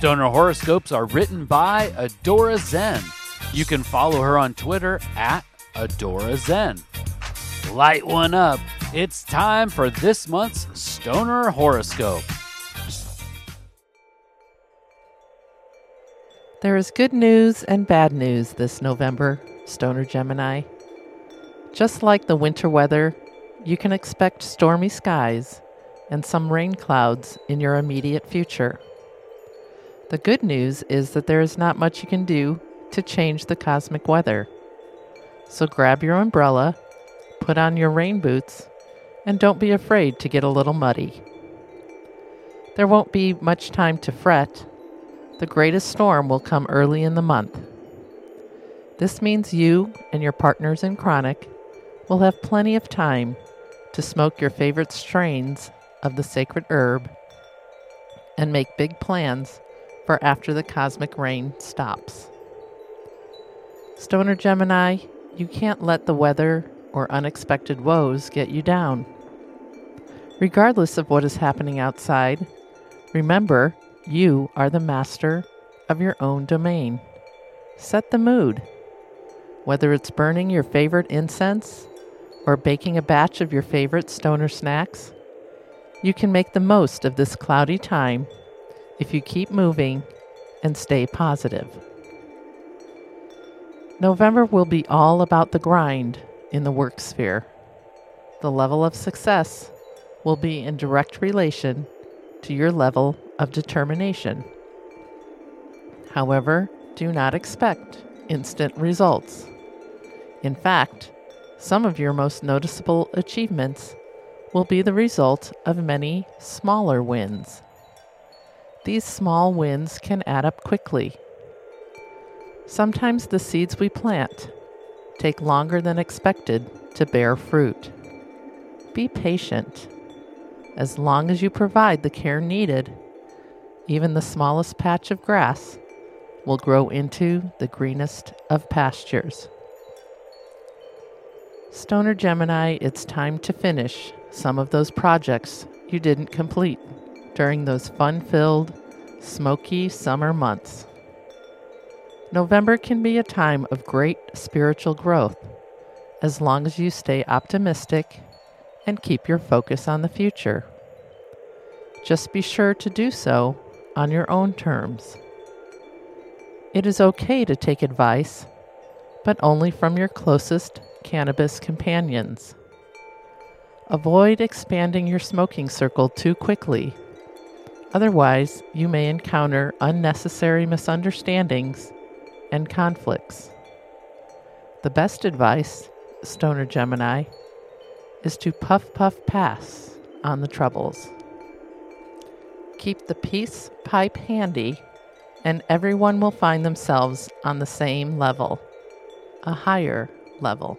Stoner horoscopes are written by Adora Zen. You can follow her on Twitter at Adora Zen. Light one up. It's time for this month's Stoner horoscope. There is good news and bad news this November, Stoner Gemini. Just like the winter weather, you can expect stormy skies and some rain clouds in your immediate future. The good news is that there is not much you can do to change the cosmic weather. So grab your umbrella, put on your rain boots, and don't be afraid to get a little muddy. There won't be much time to fret. The greatest storm will come early in the month. This means you and your partners in chronic will have plenty of time to smoke your favorite strains of the sacred herb and make big plans for after the cosmic rain stops. Stoner Gemini, you can't let the weather or unexpected woes get you down. Regardless of what is happening outside, remember you are the master of your own domain. Set the mood. Whether it's burning your favorite incense or baking a batch of your favorite stoner snacks, you can make the most of this cloudy time if you keep moving and stay positive. November will be all about the grind in the work sphere. The level of success will be in direct relation to your level of determination. However, do not expect instant results. In fact, some of your most noticeable achievements will be the result of many smaller wins. These small wins can add up quickly. Sometimes the seeds we plant take longer than expected to bear fruit. Be patient. As long as you provide the care needed, even the smallest patch of grass will grow into the greenest of pastures. Stoner Gemini, it's time to finish some of those projects you didn't complete during those fun filled, smoky summer months. November can be a time of great spiritual growth as long as you stay optimistic and keep your focus on the future. Just be sure to do so on your own terms. It is okay to take advice, but only from your closest cannabis companions. Avoid expanding your smoking circle too quickly. Otherwise, you may encounter unnecessary misunderstandings and conflicts. The best advice, Stoner Gemini, is to puff puff pass on the troubles. Keep the peace pipe handy, and everyone will find themselves on the same level, a higher level.